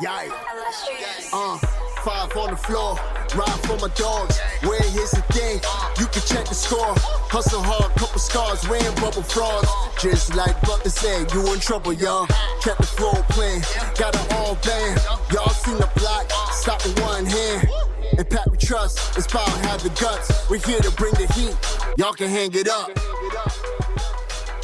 Yeah. Uh, five on the floor, ride for my dogs. Where here's the thing, you can check the score. Hustle hard, couple scars, wearing bubble frogs. Just like Butler said, you in trouble, y'all. Kept the floor playing, got it all band. Y'all seen the block, stop with one hand. And Pat we trust, it's power have the guts. We're here to bring the heat, y'all can hang it up.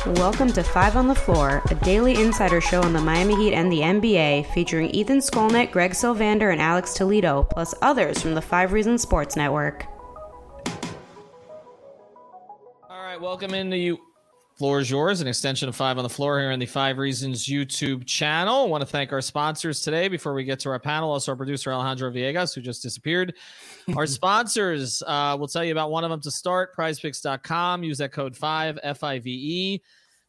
Welcome to Five on the Floor, a daily insider show on the Miami Heat and the NBA, featuring Ethan Skolnick, Greg Sylvander, and Alex Toledo, plus others from the Five Reasons Sports Network. All right, welcome into you. Floor is yours, an extension of Five on the Floor here on the Five Reasons YouTube channel. I want to thank our sponsors today before we get to our panel. Also, our producer Alejandro Villegas, who just disappeared. Our sponsors, uh, we'll tell you about one of them to start prizepicks.com. Use that code 5 F I V E.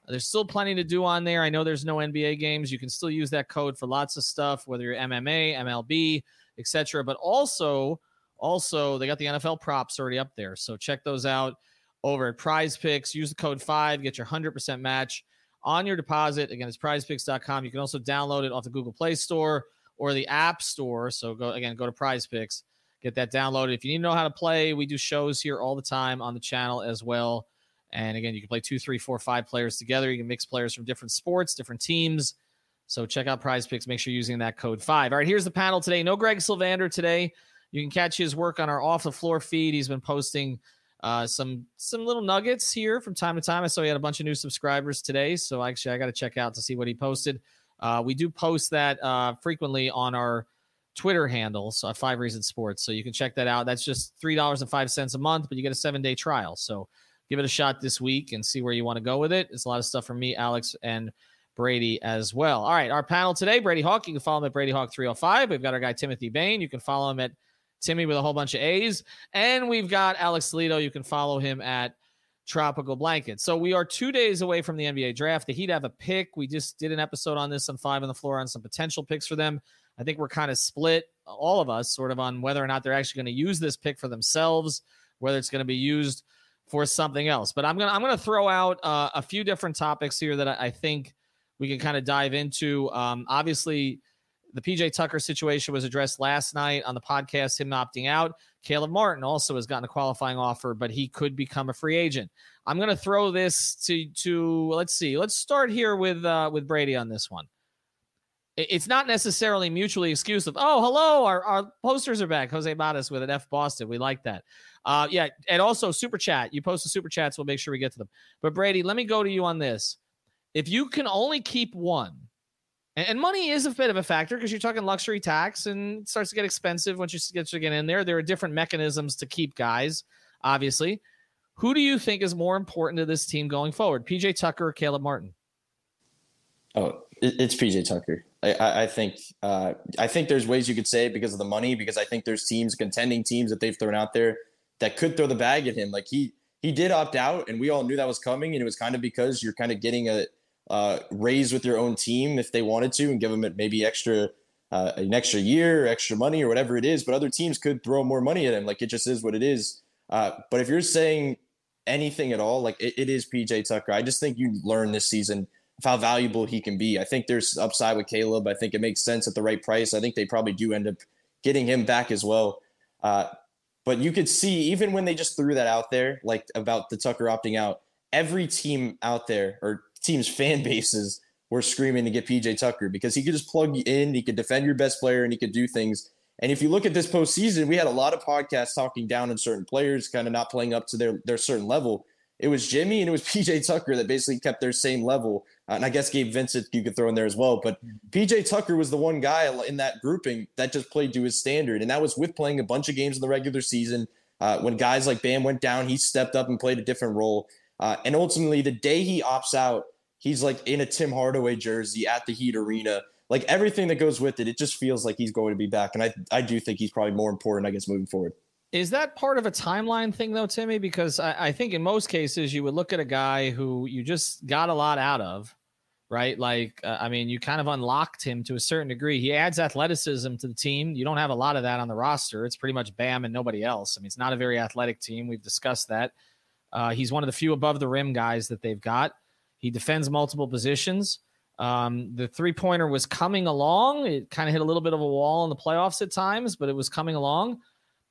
There's still plenty to do on there. I know there's no NBA games. You can still use that code for lots of stuff, whether you're MMA, MLB, etc. But also, also they got the NFL props already up there. So check those out over at Prize Picks. Use the code five, get your hundred percent match on your deposit. Again, it's PrizePicks.com. You can also download it off the Google Play Store or the App Store. So go again, go to Prize Picks, get that downloaded. If you need to know how to play, we do shows here all the time on the channel as well. And again, you can play two, three, four, five players together. You can mix players from different sports, different teams. So check out Prize Picks. Make sure you're using that code five. All right, here's the panel today. No Greg Sylvander today. You can catch his work on our off the floor feed. He's been posting uh, some some little nuggets here from time to time. I saw he had a bunch of new subscribers today, so actually I got to check out to see what he posted. Uh, we do post that uh, frequently on our Twitter handles, uh, Five Reasons Sports, so you can check that out. That's just three dollars and five cents a month, but you get a seven day trial. So give it a shot this week and see where you want to go with it. It's a lot of stuff from me, Alex, and Brady as well. All right, our panel today, Brady Hawk. You can follow him at Brady Hawk 305. We've got our guy Timothy Bain. You can follow him at Timmy with a whole bunch of A's. And we've got Alex Toledo. You can follow him at Tropical Blanket. So we are two days away from the NBA draft. The Heat have a pick. We just did an episode on this on Five on the Floor on some potential picks for them. I think we're kind of split, all of us, sort of on whether or not they're actually going to use this pick for themselves, whether it's going to be used for something else. But I'm gonna I'm gonna throw out uh, a few different topics here that I, I think we can kind of dive into. Um, obviously, the PJ Tucker situation was addressed last night on the podcast, him opting out. Caleb Martin also has gotten a qualifying offer, but he could become a free agent. I'm going to throw this to to let's see. Let's start here with uh, with Brady on this one. It's not necessarily mutually exclusive. Oh, hello, our, our posters are back. Jose Matas with an F Boston. We like that. Uh, yeah, and also super chat. You post the super chats, we'll make sure we get to them. But Brady, let me go to you on this. If you can only keep one, and, money is a bit of a factor because you're talking luxury tax and it starts to get expensive once you get to get in there. There are different mechanisms to keep guys, obviously. Who do you think is more important to this team going forward? PJ Tucker or Caleb Martin? Oh, it's PJ Tucker. I, I think uh, I think there's ways you could say because of the money, because I think there's teams, contending teams that they've thrown out there that could throw the bag at him. Like he he did opt out, and we all knew that was coming, and it was kind of because you're kind of getting a uh, raise with your own team if they wanted to and give them maybe extra uh, an extra year, extra money, or whatever it is. But other teams could throw more money at him. Like it just is what it is. Uh, but if you're saying anything at all, like it, it is PJ Tucker. I just think you learn this season how valuable he can be. I think there's upside with Caleb. I think it makes sense at the right price. I think they probably do end up getting him back as well. Uh, but you could see even when they just threw that out there, like about the Tucker opting out, every team out there or teams' fan bases were screaming to get PJ Tucker because he could just plug you in, he could defend your best player, and he could do things. And if you look at this postseason, we had a lot of podcasts talking down on certain players, kind of not playing up to their their certain level. It was Jimmy and it was PJ Tucker that basically kept their same level. Uh, and I guess Gabe Vincent you could throw in there as well. But PJ Tucker was the one guy in that grouping that just played to his standard. And that was with playing a bunch of games in the regular season. Uh, when guys like Bam went down, he stepped up and played a different role. Uh, and ultimately, the day he opts out, he's like in a Tim Hardaway jersey at the Heat Arena. Like everything that goes with it, it just feels like he's going to be back. And I, I do think he's probably more important, I guess, moving forward. Is that part of a timeline thing, though, Timmy? Because I, I, think in most cases, you would look at a guy who you just got a lot out of, right? Like, uh, I mean, you kind of unlocked him to a certain degree. He adds athleticism to the team. You don't have a lot of that on the roster. It's pretty much Bam and nobody else. I mean, it's not a very athletic team. We've discussed that. Uh, he's one of the few above the rim guys that they've got. He defends multiple positions. Um, the three pointer was coming along. It kind of hit a little bit of a wall in the playoffs at times, but it was coming along.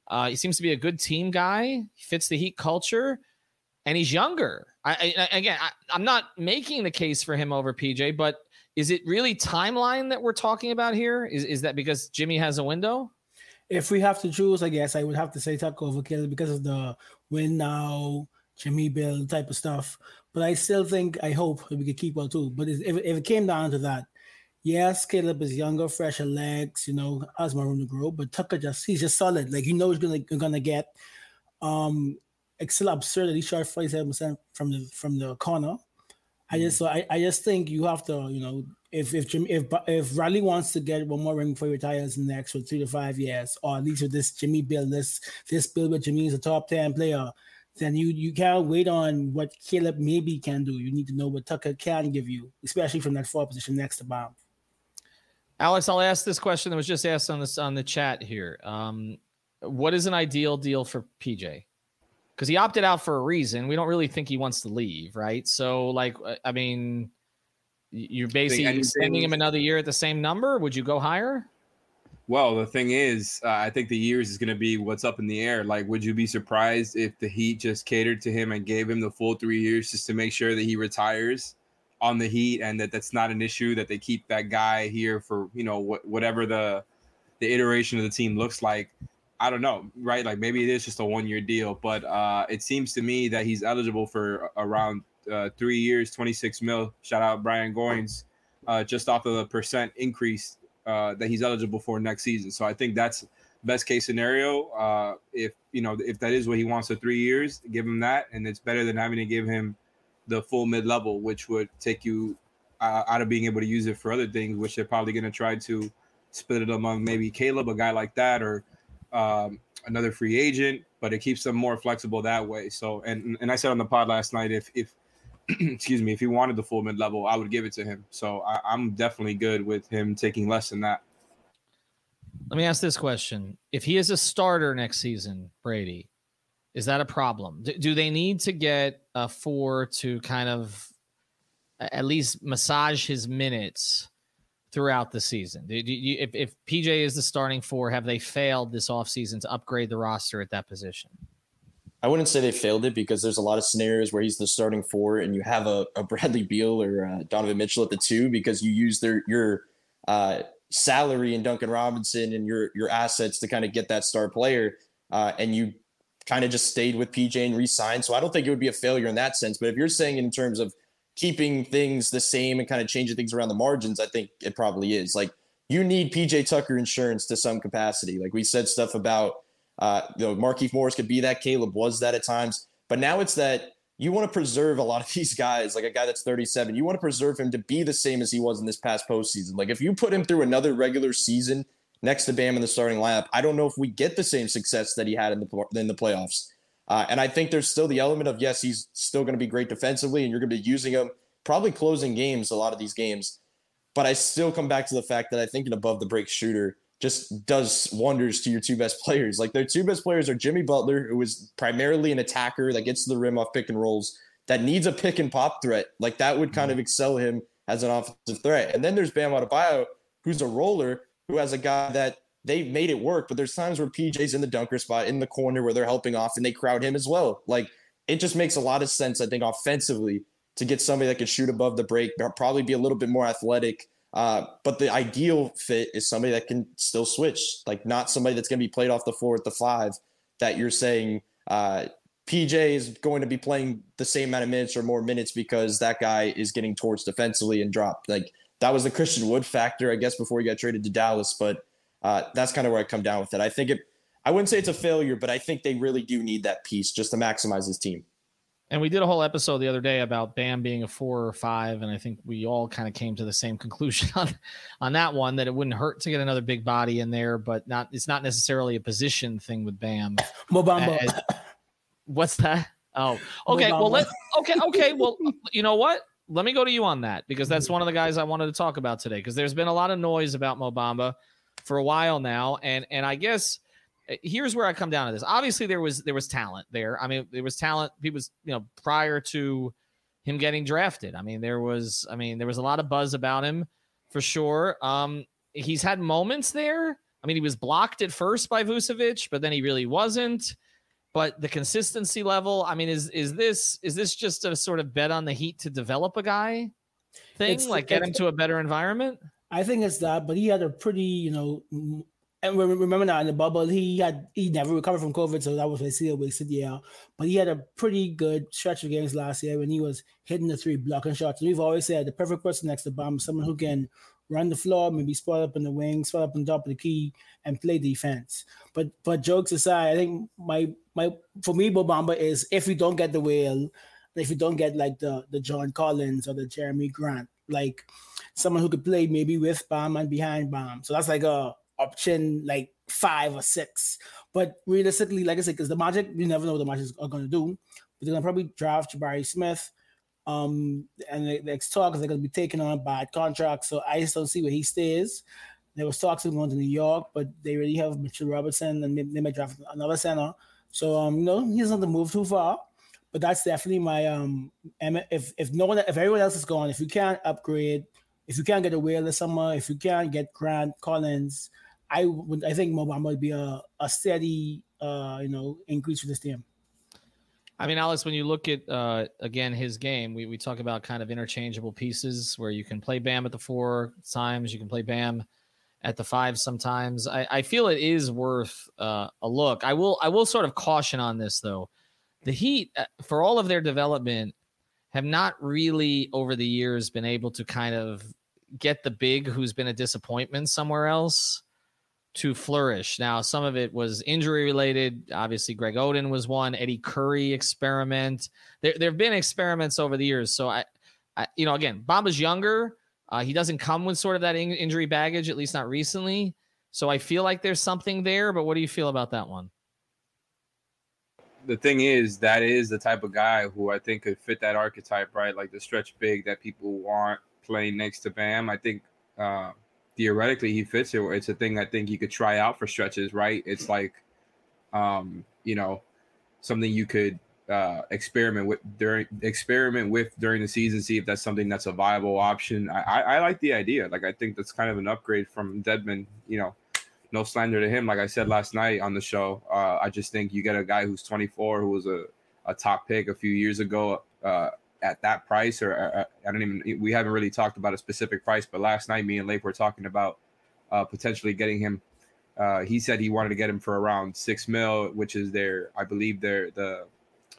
Uh, he seems to be a good team guy. He fits the Heat culture, and he's younger. I, I again, I, am not making the case for him over PJ, but is it really timeline that we're talking about here? Is is that because Jimmy has a window? If we have to choose, I guess I would have to say Tucker over because of the win now, Jimmy Bill type of stuff. But I still think, I hope we could keep out too. But if, if it came down to that, yes, Caleb is younger, fresher legs, you know, has more room to grow. But Tucker just he's just solid. Like you know he's gonna gonna get. Um, it's still absurd that he shot forty seven percent from the from the corner. I just so I, I just think you have to you know if if Jimmy if if Riley wants to get one more ring before he retires in the next for three to five years, or at least with this Jimmy build this this build with Jimmy is a top ten player, then you you can't wait on what Caleb maybe can do. You need to know what Tucker can give you, especially from that four position next to Bam. Alex, I'll ask this question that was just asked on this on the chat here. Um, what is an ideal deal for PJ? Because he opted out for a reason. We don't really think he wants to leave, right? So, like, uh, I mean, you're basically extending him another year at the same number. Would you go higher? Well, the thing is, uh, I think the years is going to be what's up in the air. Like, would you be surprised if the Heat just catered to him and gave him the full three years just to make sure that he retires? on the Heat, and that that's not an issue. That they keep that guy here for you know wh- whatever the the iteration of the team looks like. I don't know, right? Like maybe it is just a one year deal, but uh, it seems to me that he's eligible for around uh, three years, 26 mil. Shout out Brian Goins, uh, just off of the percent increase uh, that he's eligible for next season. So I think that's best case scenario. Uh, if you know if that is what he wants for three years, give him that, and it's better than having to give him the full mid level, which would take you uh, out of being able to use it for other things, which they're probably going to try to split it among maybe Caleb, a guy like that, or um, another free agent. But it keeps them more flexible that way. So, and and I said on the pod last night, if if excuse me, if he wanted the full mid level, I would give it to him. So I, I'm definitely good with him taking less than that. Let me ask this question: If he is a starter next season, Brady, is that a problem? Do, do they need to get a four to kind of at least massage his minutes throughout the season? Do, do you, if, if PJ is the starting four, have they failed this offseason to upgrade the roster at that position? I wouldn't say they failed it because there's a lot of scenarios where he's the starting four and you have a, a Bradley Beal or uh, Donovan Mitchell at the two because you use their your uh, salary and Duncan Robinson and your your assets to kind of get that star player, uh, and you kind of just stayed with PJ and re-signed. So I don't think it would be a failure in that sense. But if you're saying in terms of keeping things the same and kind of changing things around the margins, I think it probably is. Like you need PJ Tucker insurance to some capacity. Like we said stuff about uh, you know, Markieff Morris could be that. Caleb was that at times. But now it's that you want to preserve a lot of these guys, like a guy that's 37. You want to preserve him to be the same as he was in this past postseason. Like if you put him through another regular season next to Bam in the starting lineup, I don't know if we get the same success that he had in the in the playoffs. Uh, and I think there's still the element of yes, he's still going to be great defensively, and you're going to be using him probably closing games a lot of these games. But I still come back to the fact that I think an above the break shooter just does wonders to your two best players. Like their two best players are Jimmy Butler, who is primarily an attacker that gets to the rim off pick and rolls, that needs a pick and pop threat. Like that would kind mm-hmm. of excel him as an offensive threat. And then there's Bam Adebayo, who's a roller who has a guy that they made it work, but there's times where PJ's in the dunker spot in the corner where they're helping off and they crowd him as well. Like it just makes a lot of sense, I think, offensively to get somebody that can shoot above the break, probably be a little bit more athletic. Uh, but the ideal fit is somebody that can still switch, like not somebody that's going to be played off the floor at the five that you're saying uh, PJ is going to be playing the same amount of minutes or more minutes because that guy is getting torched defensively and dropped. Like that was the Christian Wood factor, I guess, before he got traded to Dallas. But uh, that's kind of where I come down with it. I think it. I wouldn't say it's a failure, but I think they really do need that piece just to maximize his team. And we did a whole episode the other day about Bam being a four or five, and I think we all kind of came to the same conclusion on on that one that it wouldn't hurt to get another big body in there, but not it's not necessarily a position thing with Bam. Mo Bamba. What's that? Oh, okay. Well, let okay, okay. Well, you know what? let me go to you on that because that's one of the guys I wanted to talk about today because there's been a lot of noise about Mo Bamba for a while now, and and I guess here's where I come down to this. Obviously, there was there was talent there. I mean, there was talent. He was you know prior to him getting drafted. I mean, there was, I mean, there was a lot of buzz about him for sure. Um, he's had moments there. I mean, he was blocked at first by Vucevic, but then he really wasn't. But the consistency level, I mean, is is this is this just a sort of bet on the Heat to develop a guy thing, it's, like get him to a better environment? I think it's that, but he had a pretty, you know, and remember now in the bubble, he had he never recovered from COVID, so that was basically a wasted year. But he had a pretty good stretch of games last year when he was hitting the three blocking shots. And we've always said the perfect person next to Bam, someone who can run the floor, maybe spot up in the wings, spot up on top of the key, and play defense. But but jokes aside, I think my my for me, Mo Bamba is if we don't get the whale, if we don't get like the the John Collins or the Jerami Grant, like someone who could play maybe with Bam and behind Bam. So that's like a option like five or six. But realistically, like I said, because the Magic, you never know what the Magic are going to do. But they're going to probably draft Jabari Smith. Um, and the next talk is they're going to be taking on bad contract. So I just don't see where he stays. There was talks of going to New York, but they already have Mitchell Robertson and they may draft another center. So um, you know, he doesn't have to move too far. But that's definitely my um. If if no one, if everyone else is gone, if you can't upgrade, if you can't get a whale this summer, if you can't get Grant Collins, I would I think Bamba would be a, a steady uh, you know increase for this team. I mean, Alex, when you look at uh, again his game, we, we talk about kind of interchangeable pieces where you can play Bam at the four times, you can play Bam at the five sometimes. I, I feel it is worth uh, a look. I will I will sort of caution on this though. The Heat, uh, for all of their development, have not really over the years been able to kind of get the big who's been a disappointment somewhere else to flourish. Now, some of it was injury related. Obviously, Greg Oden was one. Eddie Curry experiment. There, there have been experiments over the years. So I, I you know, again, Bamba's younger. Uh, he doesn't come with sort of that in- injury baggage, at least not recently. So I feel like there's something there. But what do you feel about that one? The thing is, that is the type of guy who I think could fit that archetype, right? Like the stretch big that people want playing next to Bam. I think. Uh, theoretically he fits it. It's a thing I think you could try out for stretches, right? It's like, um, you know, something you could uh, experiment with during experiment with during the season, see if that's something that's a viable option. I, I, I like the idea. Like I think that's kind of an upgrade from Dedmon. You know, no slander to him. Like I said last night on the show, uh, I just think you get a guy who's 24, who was a, a top pick a few years ago. Uh, at that price, or uh, uh, I don't even. We haven't really talked about a specific price, but last night me and Leif were talking about uh, potentially getting him. Uh, he said he wanted to get him for around six mil, which is their, I believe, their the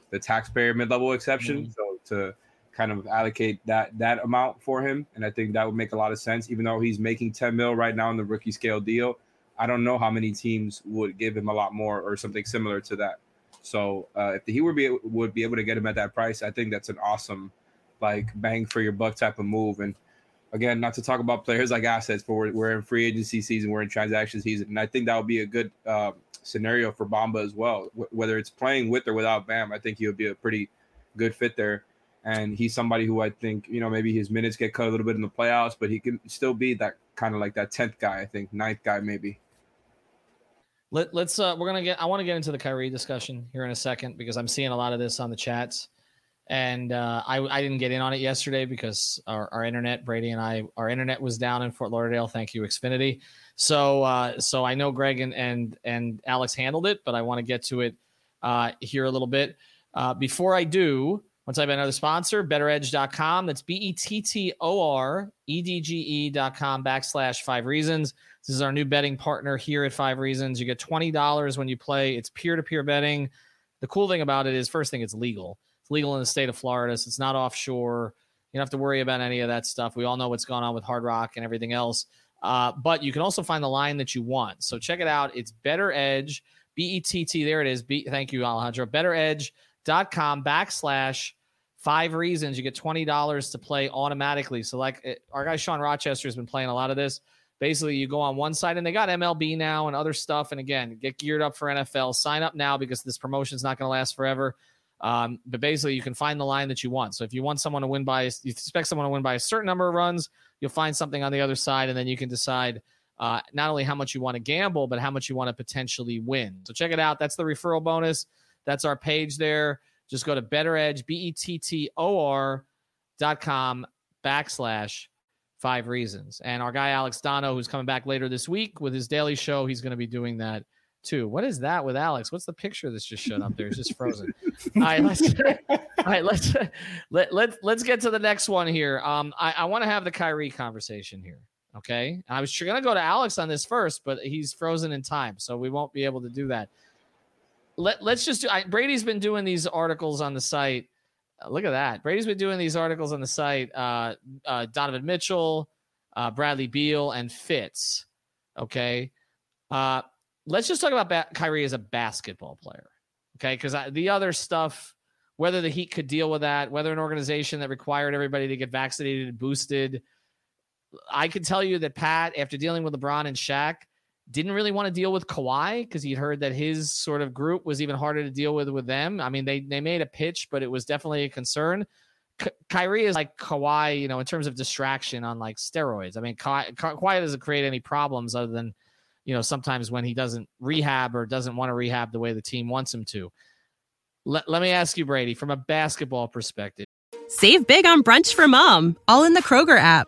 the taxpayer mid level exception. Mm-hmm. So to kind of allocate that that amount for him, and I think that would make a lot of sense. Even though he's making ten mil right now in the rookie scale deal, I don't know how many teams would give him a lot more or something similar to that. So uh, if he would be would be able to get him at that price, I think that's an awesome like bang for your buck type of move. And again, not to talk about players like assets, but we're, we're in free agency season, we're in transaction season, and I think that would be a good uh, scenario for Bamba as well. W- whether it's playing with or without Bam, I think he would be a pretty good fit there. And he's somebody who I think you know maybe his minutes get cut a little bit in the playoffs, but he can still be that kind of like that tenth guy, I think, ninth guy maybe. Let, let's uh we're gonna get I want to get into the Kyrie discussion here in a second because I'm seeing a lot of this on the chats. And uh, I, I didn't get in on it yesterday because our, our internet, Brady and I, our internet was down in Fort Lauderdale. Thank you, Xfinity. So uh, so I know Greg and and and Alex handled it, but I want to get to it uh, here a little bit. Uh, before I do, once I have another sponsor, bettoredge.com. That's B E T T O R E D G E.com backslash five reasons. This is our new betting partner here at Five Reasons. You get $20 when you play. It's peer to peer betting. The cool thing about it is, first thing, it's legal. It's legal in the state of Florida, so it's not offshore. You don't have to worry about any of that stuff. We all know what's going on with Hard Rock and everything else. Uh, but you can also find the line that you want. So check it out. It's Bettor Edge, B E T T. There it is. B- thank you, Alejandro. BettorEdge.com backslash five reasons. You get $20 to play automatically. So, like it, our guy Sean Rochester has been playing a lot of this basically you go on one side and they got MLB now and other stuff. And again, get geared up for NFL. Sign up now because this promotion is not going to last forever. Um, but basically, you can find the line that you want. So if you want someone to win by, you expect someone to win by a certain number of runs, you'll find something on the other side, and then you can decide uh, not only how much you want to gamble, but how much you want to potentially win. So check it out. That's the referral bonus. That's our page there. Just go to Bettor Edge, B E T T O R youtube.com backslash five reasons. And our guy Alex Dono, who's coming back later this week with his daily show, he's going to be doing that too. What is that with Alex? What's the picture that's just showed up there? It's just frozen. all right, let's all right, let's let, let, let's get to the next one here. Um, I, I want to have the Kyrie conversation here. Okay. I was gonna go to Alex on this first, but he's frozen in time, so we won't be able to do that. Let, let's just do I, Brady's been doing these articles on the site. Look at that. Brady's been doing these articles on the site. Uh, uh, Donovan Mitchell, uh, Bradley Beal, and Fitz. Okay. Uh, let's just talk about ba- Kyrie as a basketball player. Okay. Because the other stuff, whether the Heat could deal with that, whether an organization that required everybody to get vaccinated and boosted, I can tell you that Pat, after dealing with LeBron and Shaq, didn't really want to deal with Kawhi because he'd heard that his sort of group was even harder to deal with with them. I mean, they they made a pitch, but it was definitely a concern. K- Kyrie is like Kawhi, you know, in terms of distraction on like steroids. I mean, Ka- Ka- Kawhi doesn't create any problems other than, you know, sometimes when he doesn't rehab or doesn't want to rehab the way the team wants him to. Let, let me ask you, Brady, from a basketball perspective. Save big on brunch for mom, all in the Kroger app.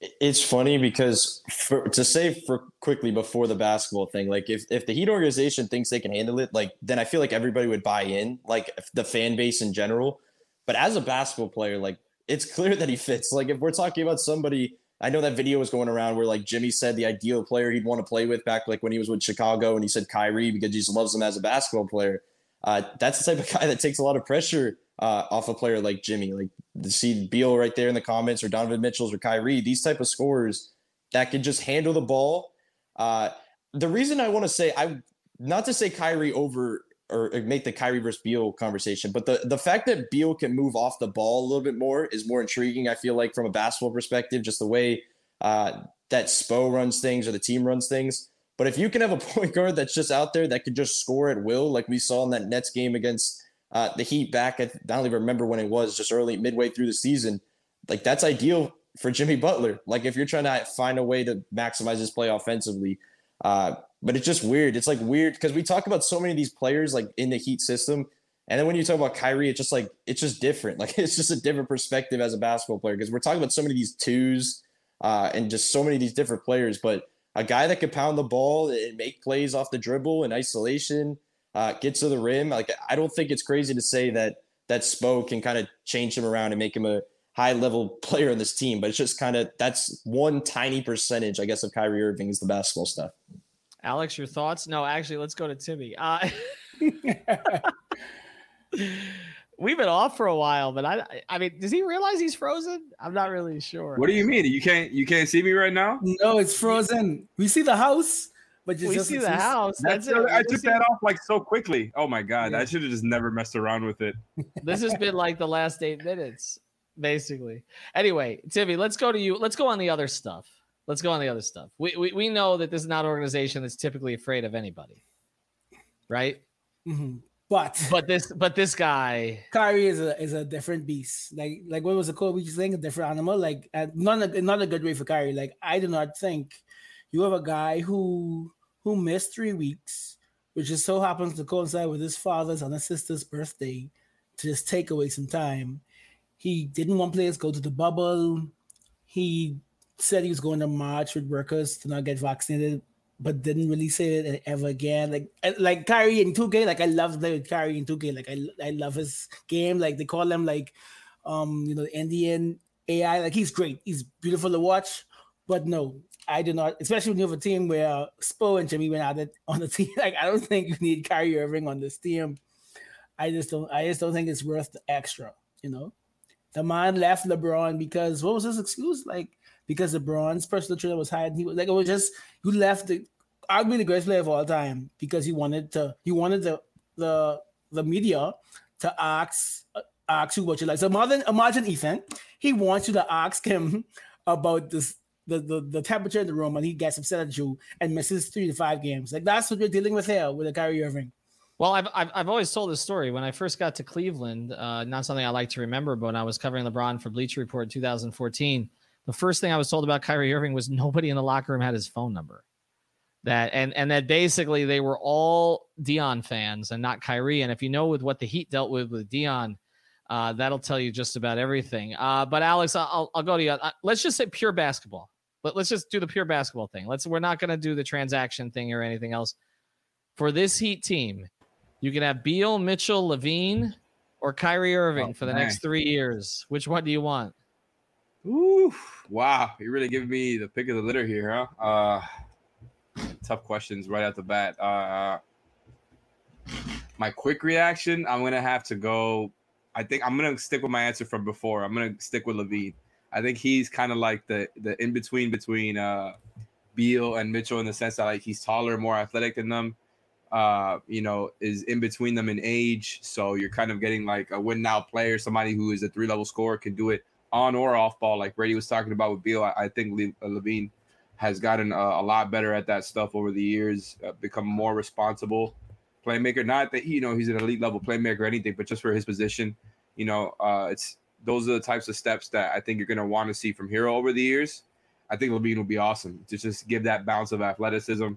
It's funny because for, to say for quickly before the basketball thing, like if, if the Heat organization thinks they can handle it, like then I feel like everybody would buy in, like the fan base in general. But as a basketball player, like it's clear that he fits. Like if we're talking about somebody, I know that video was going around where like Jimmy said the ideal player he'd want to play with back like when he was with Chicago, and he said Kyrie because he just loves him as a basketball player. Uh, that's the type of guy that takes a lot of pressure uh, off a player like Jimmy. Like to see Beal right there in the comments or Donovan Mitchell's or Kyrie, these type of scorers that can just handle the ball. Uh, the reason I want to say I not to say Kyrie over or make the Kyrie versus Beal conversation, but the the fact that Beal can move off the ball a little bit more is more intriguing. I feel like from a basketball perspective, just the way uh, that Spo runs things or the team runs things. But if you can have a point guard that's just out there that could just score at will, like we saw in that Nets game against uh, the Heat back I don't even remember when it was, just early midway through the season. Like that's ideal for Jimmy Butler. Like if you're trying to find a way to maximize his play offensively. Uh, but it's just weird. It's like weird because we talk about so many of these players like in the Heat system, and then when you talk about Kyrie, it's just like it's just different. Like it's just a different perspective as a basketball player because we're talking about so many of these twos uh, and just so many of these different players. But a guy that could pound the ball and make plays off the dribble and isolation uh, get to the rim. Like I don't think it's crazy to say that that Spo can kind of change him around and make him a high level player on this team. But it's just kind of that's one tiny percentage, I guess, of Kyrie Irving is the basketball stuff. Alex, your thoughts? No, actually, let's go to Timmy. Uh, we've been off for a while, but I, I mean, does he realize he's frozen? I'm not really sure. What do you mean? You can't, you can't see me right now? No, it's frozen. We see the house. But we see the house. That's, That's it. I took that off like so quickly. Oh my god, yeah. I should have just never messed around with it. this has been like the last eight minutes, basically. Anyway, Timmy, let's go to you. Let's go on the other stuff. Let's go on the other stuff. We we, we know that this is not an organization that's typically afraid of anybody, right? Mm-hmm. But but this but this guy Kyrie is a is a different beast. Like like what was the code we just saying? A different animal. Like uh, not a not a good way for Kyrie. Like I do not think you have a guy who who missed three weeks, which just so happens to coincide with his father's and his sister's birthday, to just take away some time. He didn't want players go to the bubble. He said he was going to march with workers to not get vaccinated, but didn't really say it ever again. Like like Kyrie in 2K, like I love the Kyrie in 2K. Like I I love his game. Like they call him like um you know Indian AI. Like he's great. He's beautiful to watch. But no, I do not, especially when you have a team where Spo and Jimmy went out on the team. Like I don't think you need Kyrie Irving on this team. I just don't. I just don't think it's worth the extra. You know, the man left LeBron because what was his excuse? Like because LeBron's personal trainer was hired. He was like it was just you left the arguably the greatest player of all time because he wanted to. He wanted the the the media to ask ask you what you like. So imagine, imagine Ethan, he wants you to ask him about this the, the, the temperature in the room and he gets upset at you and misses three to five games. Like that's what we're dealing with here with a Kyrie Irving. Well, I've, I've, I've always told this story. When I first got to Cleveland, uh, not something I like to remember, but when I was covering LeBron for Bleacher Report in 2014, the first thing I was told about Kyrie Irving was nobody in the locker room had his phone number. That and and that basically they were all Dion fans and not Kyrie. And if you know with what the Heat dealt with with Dion, uh, that'll tell you just about everything. Uh, but Alex, I'll, I'll go to you. Uh, let's just say pure basketball. Let, let's just do the pure basketball thing. Let's. We're not going to do the transaction thing or anything else. For this Heat team, you can have Beal, Mitchell, LaVine, or Kyrie Irving oh, for the man. next three years. Which one do you want? Ooh, wow! You're really giving me the pick of the litter here, huh? Uh, tough questions right at the bat. Uh, my quick reaction, I'm gonna have to go. I think I'm gonna stick with my answer from before. I'm gonna stick with LaVine. I think he's kind of like the the in between between uh, Beal and Mitchell in the sense that like he's taller, more athletic than them. Uh, you know, is in between them in age, so you're kind of getting like a win now player, somebody who is a three level scorer, can do it on or off ball, like Brady was talking about with Beal. I, I think Le- LaVine has gotten a, a, lot better at that stuff over the years, uh, become more responsible playmaker. Not that you know he's an elite level playmaker or anything, but just for his position, you know, uh, it's those are the types of steps that I think you're going to want to see from Herro over the years. I think LaVine will be awesome to just give that bounce of athleticism,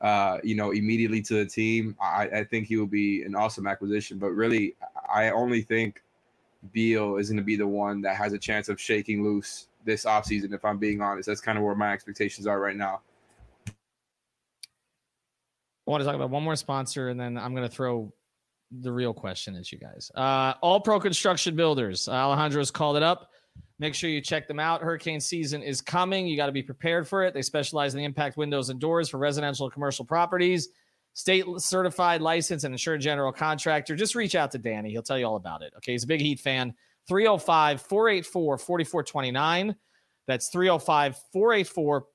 uh, you know, immediately to the team. I, I think he will be an awesome acquisition. But really, I only think Beal is going to be the one that has a chance of shaking loose this offseason, if I'm being honest. That's kind of where my expectations are right now. I want to talk about one more sponsor, and then I'm going to throw the real question is, you guys. Uh, All Pro Construction Builders. Alejandro's called it up. Make sure you check them out. Hurricane season is coming. You got to be prepared for it. They specialize in the impact windows and doors for residential and commercial properties. State certified, licensed, and insured general contractor. Just reach out to Danny. He'll tell you all about it. Okay. He's a big Heat fan. 305 484 4429. That's 305 484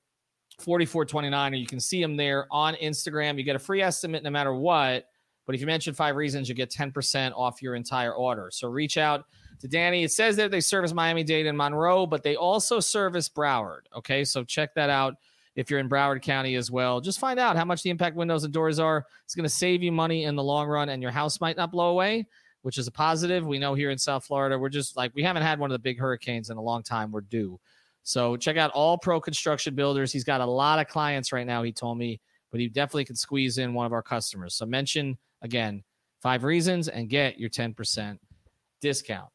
4429. Or you can see him there on Instagram. You get a free estimate no matter what. But if you mention five reasons, you get 10% off your entire order. So reach out to Danny. It says that they service Miami Dade and Monroe, but they also service Broward. Okay. So check that out if you're in Broward County as well. Just find out how much the impact windows and doors are. It's going to save you money in the long run, and your house might not blow away which is a positive. We know here in South Florida, we're just like we haven't had one of the big hurricanes in a long time. We're due. So check out all pro construction builders. He's got a lot of clients right now, he told me, but he definitely could squeeze in one of our customers. So mention again five reasons and get your 10% discount.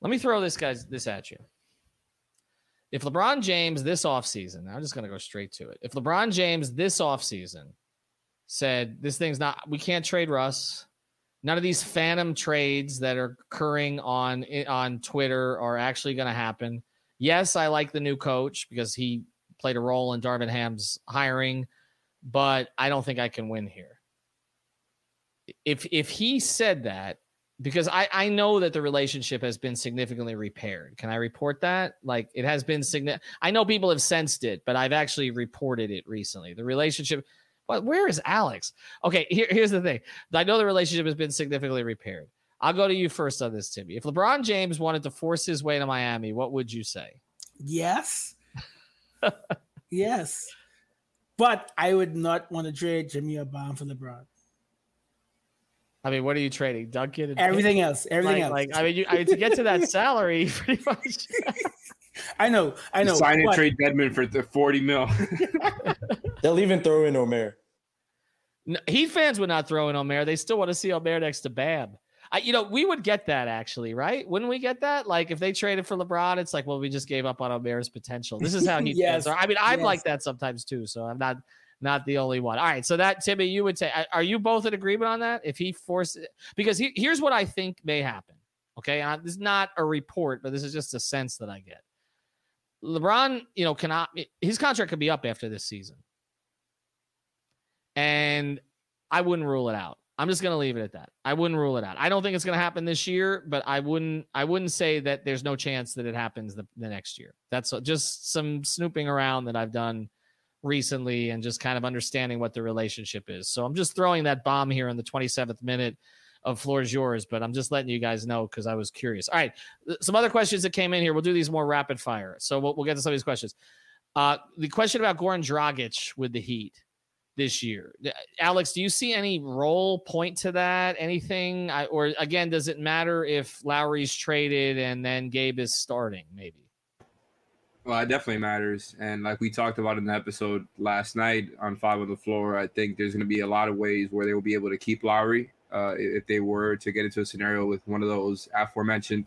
Let me throw this guys this at you. If LeBron James this offseason, I'm just going to go straight to it. If LeBron James this offseason said this thing's not we can't trade Russ, none of these phantom trades that are occurring on on Twitter are actually going to happen. Yes, I like the new coach because he played a role in Darvin Ham's hiring, but I don't think I can win here. If if he said that, because I I know that the relationship has been significantly repaired. Can I report that? Like it has been significant. I know people have sensed it, but I've actually reported it recently. The relationship but where is Alex? Okay, here, here's the thing. I know the relationship has been significantly repaired. I'll go to you first on this, Timmy. If LeBron James wanted to force his way to Miami, what would you say? Yes. yes. But I would not want to trade Jimmy or Bam for LeBron. I mean, what are you trading? Duncan? everything else. Everything like, else. Like, I mean, you, I mean, to get to that salary, pretty much. I know, I know. Sign and trade Dedmon for the 40 mil. They'll even throw in Omer. No, Heat fans would not throw in Omer. They still want to see Omer next to Bam. I, you know, we would get that actually, right? Wouldn't we get that? Like if they traded for LeBron, it's like, well, we just gave up on Omer's potential. This is how Heat yes. fans are. I mean, I'm yes. like that sometimes too. So I'm not not the only one. All right, so that Timmy, you would say, are you both in agreement on that? If he forces, because he, here's what I think may happen. Okay, and this is not a report, but this is just a sense that I get. LeBron, you know, cannot his contract could be up after this season. And I wouldn't rule it out. I'm just going to leave it at that. I wouldn't rule it out. I don't think it's going to happen this year, but I wouldn't I wouldn't say that there's no chance that it happens the, the next year. That's just some snooping around that I've done recently and just kind of understanding what the relationship is. So I'm just throwing that bomb here in the 27th minute of floor is yours, but I'm just letting you guys know because I was curious. All right, some other questions that came in here. We'll do these more rapid fire, so we'll, we'll get to some of these questions. Uh, the question about Goran Dragic with the Heat this year, Alex, do you see any role point to that? Anything, I, or again, does it matter if Lowry's traded and then Gabe is starting? Maybe. Well, it definitely matters. And like we talked about in the episode last night on Five on the Floor, I think there's going to be a lot of ways where they will be able to keep Lowry uh, if they were to get into a scenario with one of those aforementioned,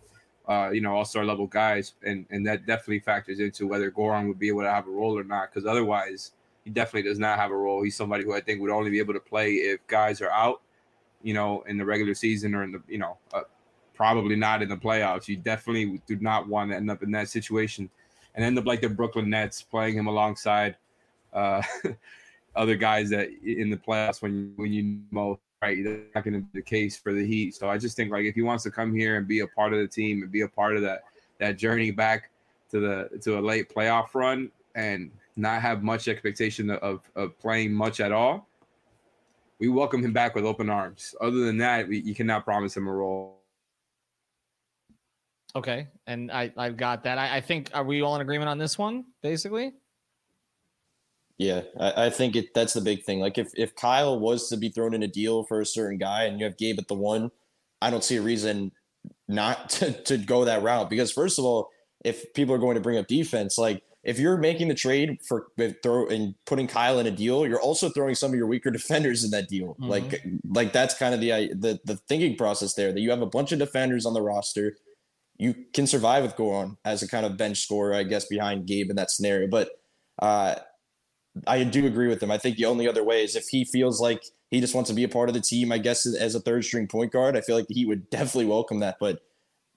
uh, you know, all star level guys. And, and that definitely factors into whether Goran would be able to have a role or not. Because otherwise, he definitely does not have a role. He's somebody who I think would only be able to play if guys are out, you know, in the regular season or in the, you know, uh, probably not in the playoffs. You definitely do not want to end up in that situation and end up like the Brooklyn Nets playing him alongside uh, other guys that in the playoffs when when you most right that's not going to be the case for the Heat. So I just think like if he wants to come here and be a part of the team and be a part of that that journey back to the to a late playoff run and not have much expectation of of playing much at all, we welcome him back with open arms. Other than that, we, you cannot promise him a role. Okay, and I I've got that. I, I think are we all in agreement on this one, basically? Yeah, I, I, think it that's the big thing. Like if if Kyle was to be thrown in a deal for a certain guy and you have Gabe at the one, I don't see a reason not to, to go that route. Because first of all, if people are going to bring up defense, like if you're making the trade for throw and putting Kyle in a deal, you're also throwing some of your weaker defenders in that deal. Mm-hmm. Like like that's kind of the the the thinking process there that you have a bunch of defenders on the roster you can survive with Goran as a kind of bench scorer, I guess, behind Gabe in that scenario. But uh, I do agree with him. I think the only other way is if he feels like he just wants to be a part of the team, I guess, as a third string point guard. I feel like he would definitely welcome that. But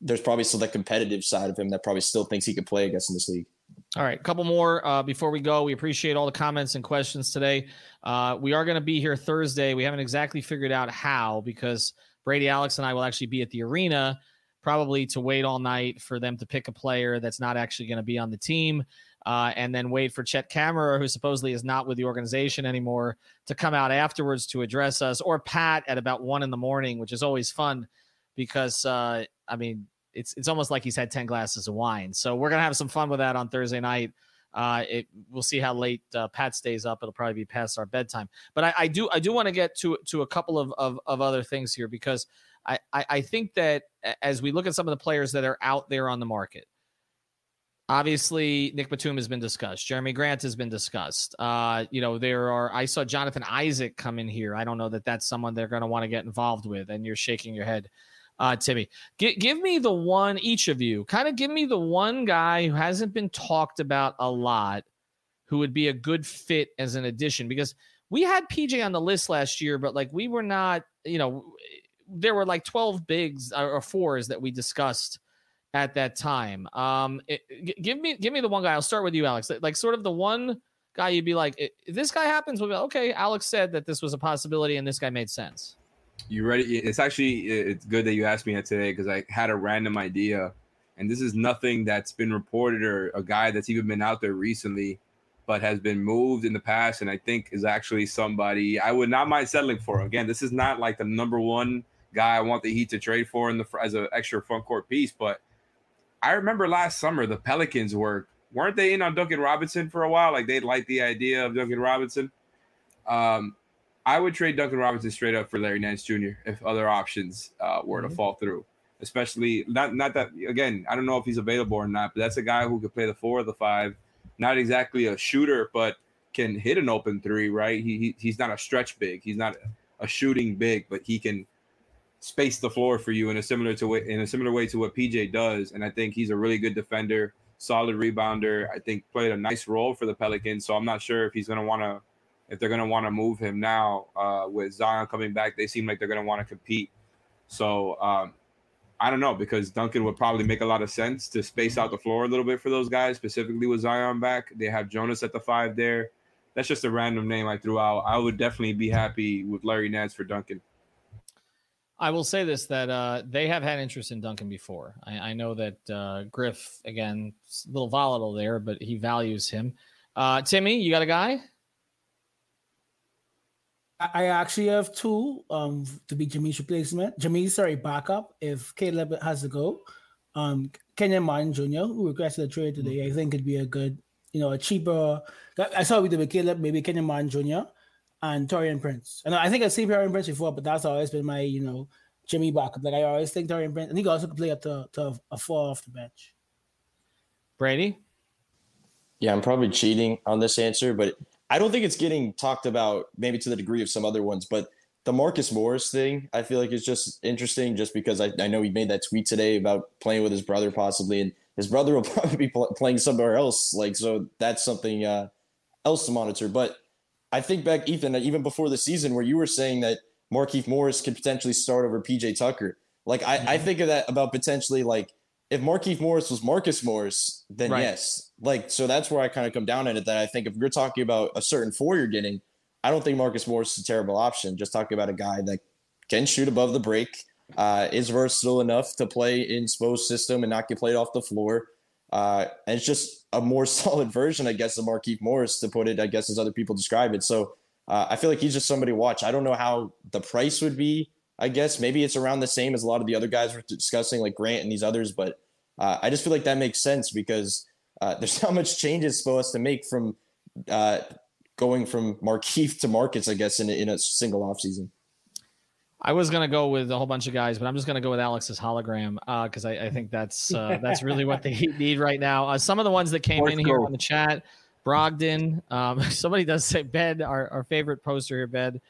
there's probably still the competitive side of him that probably still thinks he could play, I guess, in this league. All right, a couple more uh, before we go. We appreciate all the comments and questions today. Uh, we are going to be here Thursday. We haven't exactly figured out how because Brady, Alex, and I will actually be at the arena probably to wait all night for them to pick a player that's not actually going to be on the team. Uh, and then wait for Chet Kammerer, who supposedly is not with the organization anymore, to come out afterwards to address us, or Pat at about one in the morning, which is always fun because uh, I mean it's it's almost like he's had ten glasses of wine. So we're gonna have some fun with that on Thursday night. Uh, it we'll see how late uh, Pat stays up. It'll probably be past our bedtime. But I, I do I do want to get to to a couple of, of of other things here because I, I, think that as we look at some of the players that are out there on the market, obviously Nick Batum has been discussed. Jerami Grant has been discussed. Uh, you know, there are. I saw Jonathan Isaac come in here. I don't know that that's someone they're going to want to get involved with. And you're shaking your head, uh, Timmy. G- give me the one, each of you, kind of give me the one guy who hasn't been talked about a lot, who would be a good fit as an addition because. We had PJ on the list last year, but like we were not, you know, there were like 12 bigs or fours that we discussed at that time. Um, it, give me give me the one guy. I'll start with you, Alex. Like sort of the one guy you'd be like, this guy happens, we'll be like, okay. Alex said that this was a possibility, and this guy made sense. You ready? It's actually it's good that you asked me that today because I had a random idea, and this is nothing that's been reported or a guy that's even been out there recently but has been moved in the past and I think is actually somebody I would not mind settling for. Again, this is not like the number one guy I want the Heat to trade for in the as an extra front court piece, but I remember last summer the Pelicans were weren't they in on Duncan Robinson for a while? Like they liked the idea of Duncan Robinson. Um, I would trade Duncan Robinson straight up for Larry Nance Jr. if other options uh, were mm-hmm. to fall through. Especially not not that again, I don't know if he's available or not, but that's a guy who could play the four or the five not exactly a shooter, but can hit an open three, right? He, he he's not a stretch big. He's not a, a, shooting big, but he can space the floor for you in a similar to in a similar way to what PJ does. And I think he's a really good defender, solid rebounder. I think played a nice role for the Pelicans. So I'm not sure if he's gonna want to if they're gonna want to move him now uh, with Zion coming back. They seem like they're gonna want to compete. So um, I don't know because Duncan would probably make a lot of sense to space out the floor a little bit for those guys, specifically with Zion back. They have Jonas at the five there. That's just a random name I threw out. I would definitely be happy with Larry Nance for Duncan. I will say this that uh, they have had interest in Duncan before. I, I know that uh, Griff, again, a little volatile there, but he values him. Uh, Timmy, you got a guy? I actually have two um to be Jamee's replacement. Jamee's sorry backup if Caleb has to go. Um Kenyon Martin Jr. who requested a trade today, I think could be a good, you know, a cheaper. I saw we did with Caleb, maybe Kenyon Martin Jr. and Taurean Prince. And I think I've seen Taurean Prince before, but that's always been my, you know, Jimmy backup. Like I always think Taurean Prince, and he can also play up to, to a four off the bench. Brady. Yeah, I'm probably cheating on this answer, but I don't think it's getting talked about maybe to the degree of some other ones, but the Marcus Morris thing, I feel like is just interesting just because I, I know he made that tweet today about playing with his brother possibly, and his brother will probably be pl- playing somewhere else. Like, so that's something uh, else to monitor. But I think back, Ethan, even before the season where you were saying that Markieff Morris could potentially start over PJ Tucker. Like, I, I think of that about potentially like if Markieff Morris was Marcus Morris, then right. yes. Like, so that's where I kind of come down at it that I think if you're talking about a certain four you're getting, I don't think Marcus Morris is a terrible option. Just talking about a guy that can shoot above the break, uh, is versatile enough to play in Spo's system and not get played off the floor. Uh, and it's just a more solid version, I guess, of Markieff Morris to put it, I guess, as other people describe it. So uh, I feel like he's just somebody to watch. I don't know how the price would be. I guess maybe it's around the same as a lot of the other guys we're discussing, like Grant and these others. But uh, I just feel like that makes sense because uh, there's not much changes supposed to make from uh, going from Markieff to Marcus, I guess, in in a single offseason. I was gonna go with a whole bunch of guys, but I'm just gonna go with Alex's hologram because uh, I, I, think that's uh, that's really what they need right now. Uh, some of the ones that came in here on the chat, Brogdon. Um, somebody does say Bed, our, our favorite poster here, Bed.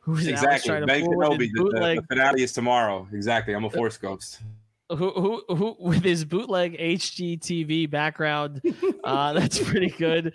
Who's exactly Ben Kenobi? The, the, finale is tomorrow. Exactly. I'm a Force Ghost who who who with his bootleg HGTV background. Uh, that's pretty good.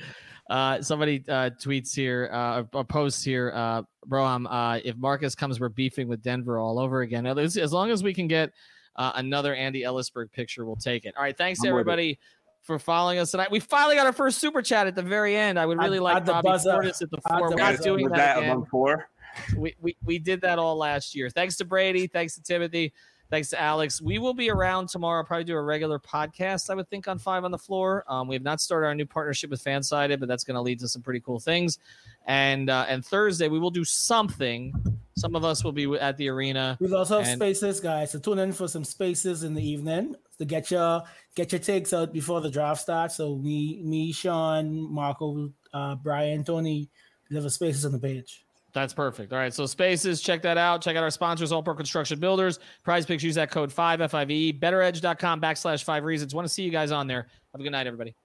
Uh, somebody uh, tweets here, uh, a post here, uh, Broham. Uh, if Marcus comes, we're beefing with Denver all over again. As long as we can get uh, another Andy Elisburg picture, we'll take it. All right, thanks to everybody for following us tonight. We finally got our first super chat at the very end. I would really like Bobby Portis at the four. We're not doing that, that again. Four? We, we we did that all last year. Thanks to Brady. Thanks to Timothy. Thanks to Alex. We will be around tomorrow. Probably do a regular podcast, I would think, on Five on the Floor. Um, we have not started our new partnership with Fansided, but that's going to lead to some pretty cool things. And uh, and Thursday we will do something. Some of us will be at the arena. We'll also have and- spaces, guys. So tune in for some spaces in the evening to get your get your takes out before the draft starts. So me, me, Sean, Marco, uh, Brian, Tony, we have a spaces on the page. That's perfect. All right. So spaces, check that out. Check out our sponsors, All Pro Construction Builders. PrizePicks, use that code 5 FIVE. BettorEdge.com backslash five reasons. Want to see you guys on there. Have a good night, everybody.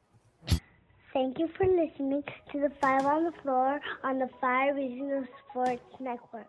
Thank you for listening to the Five on the Floor on the Five Regional Sports Network.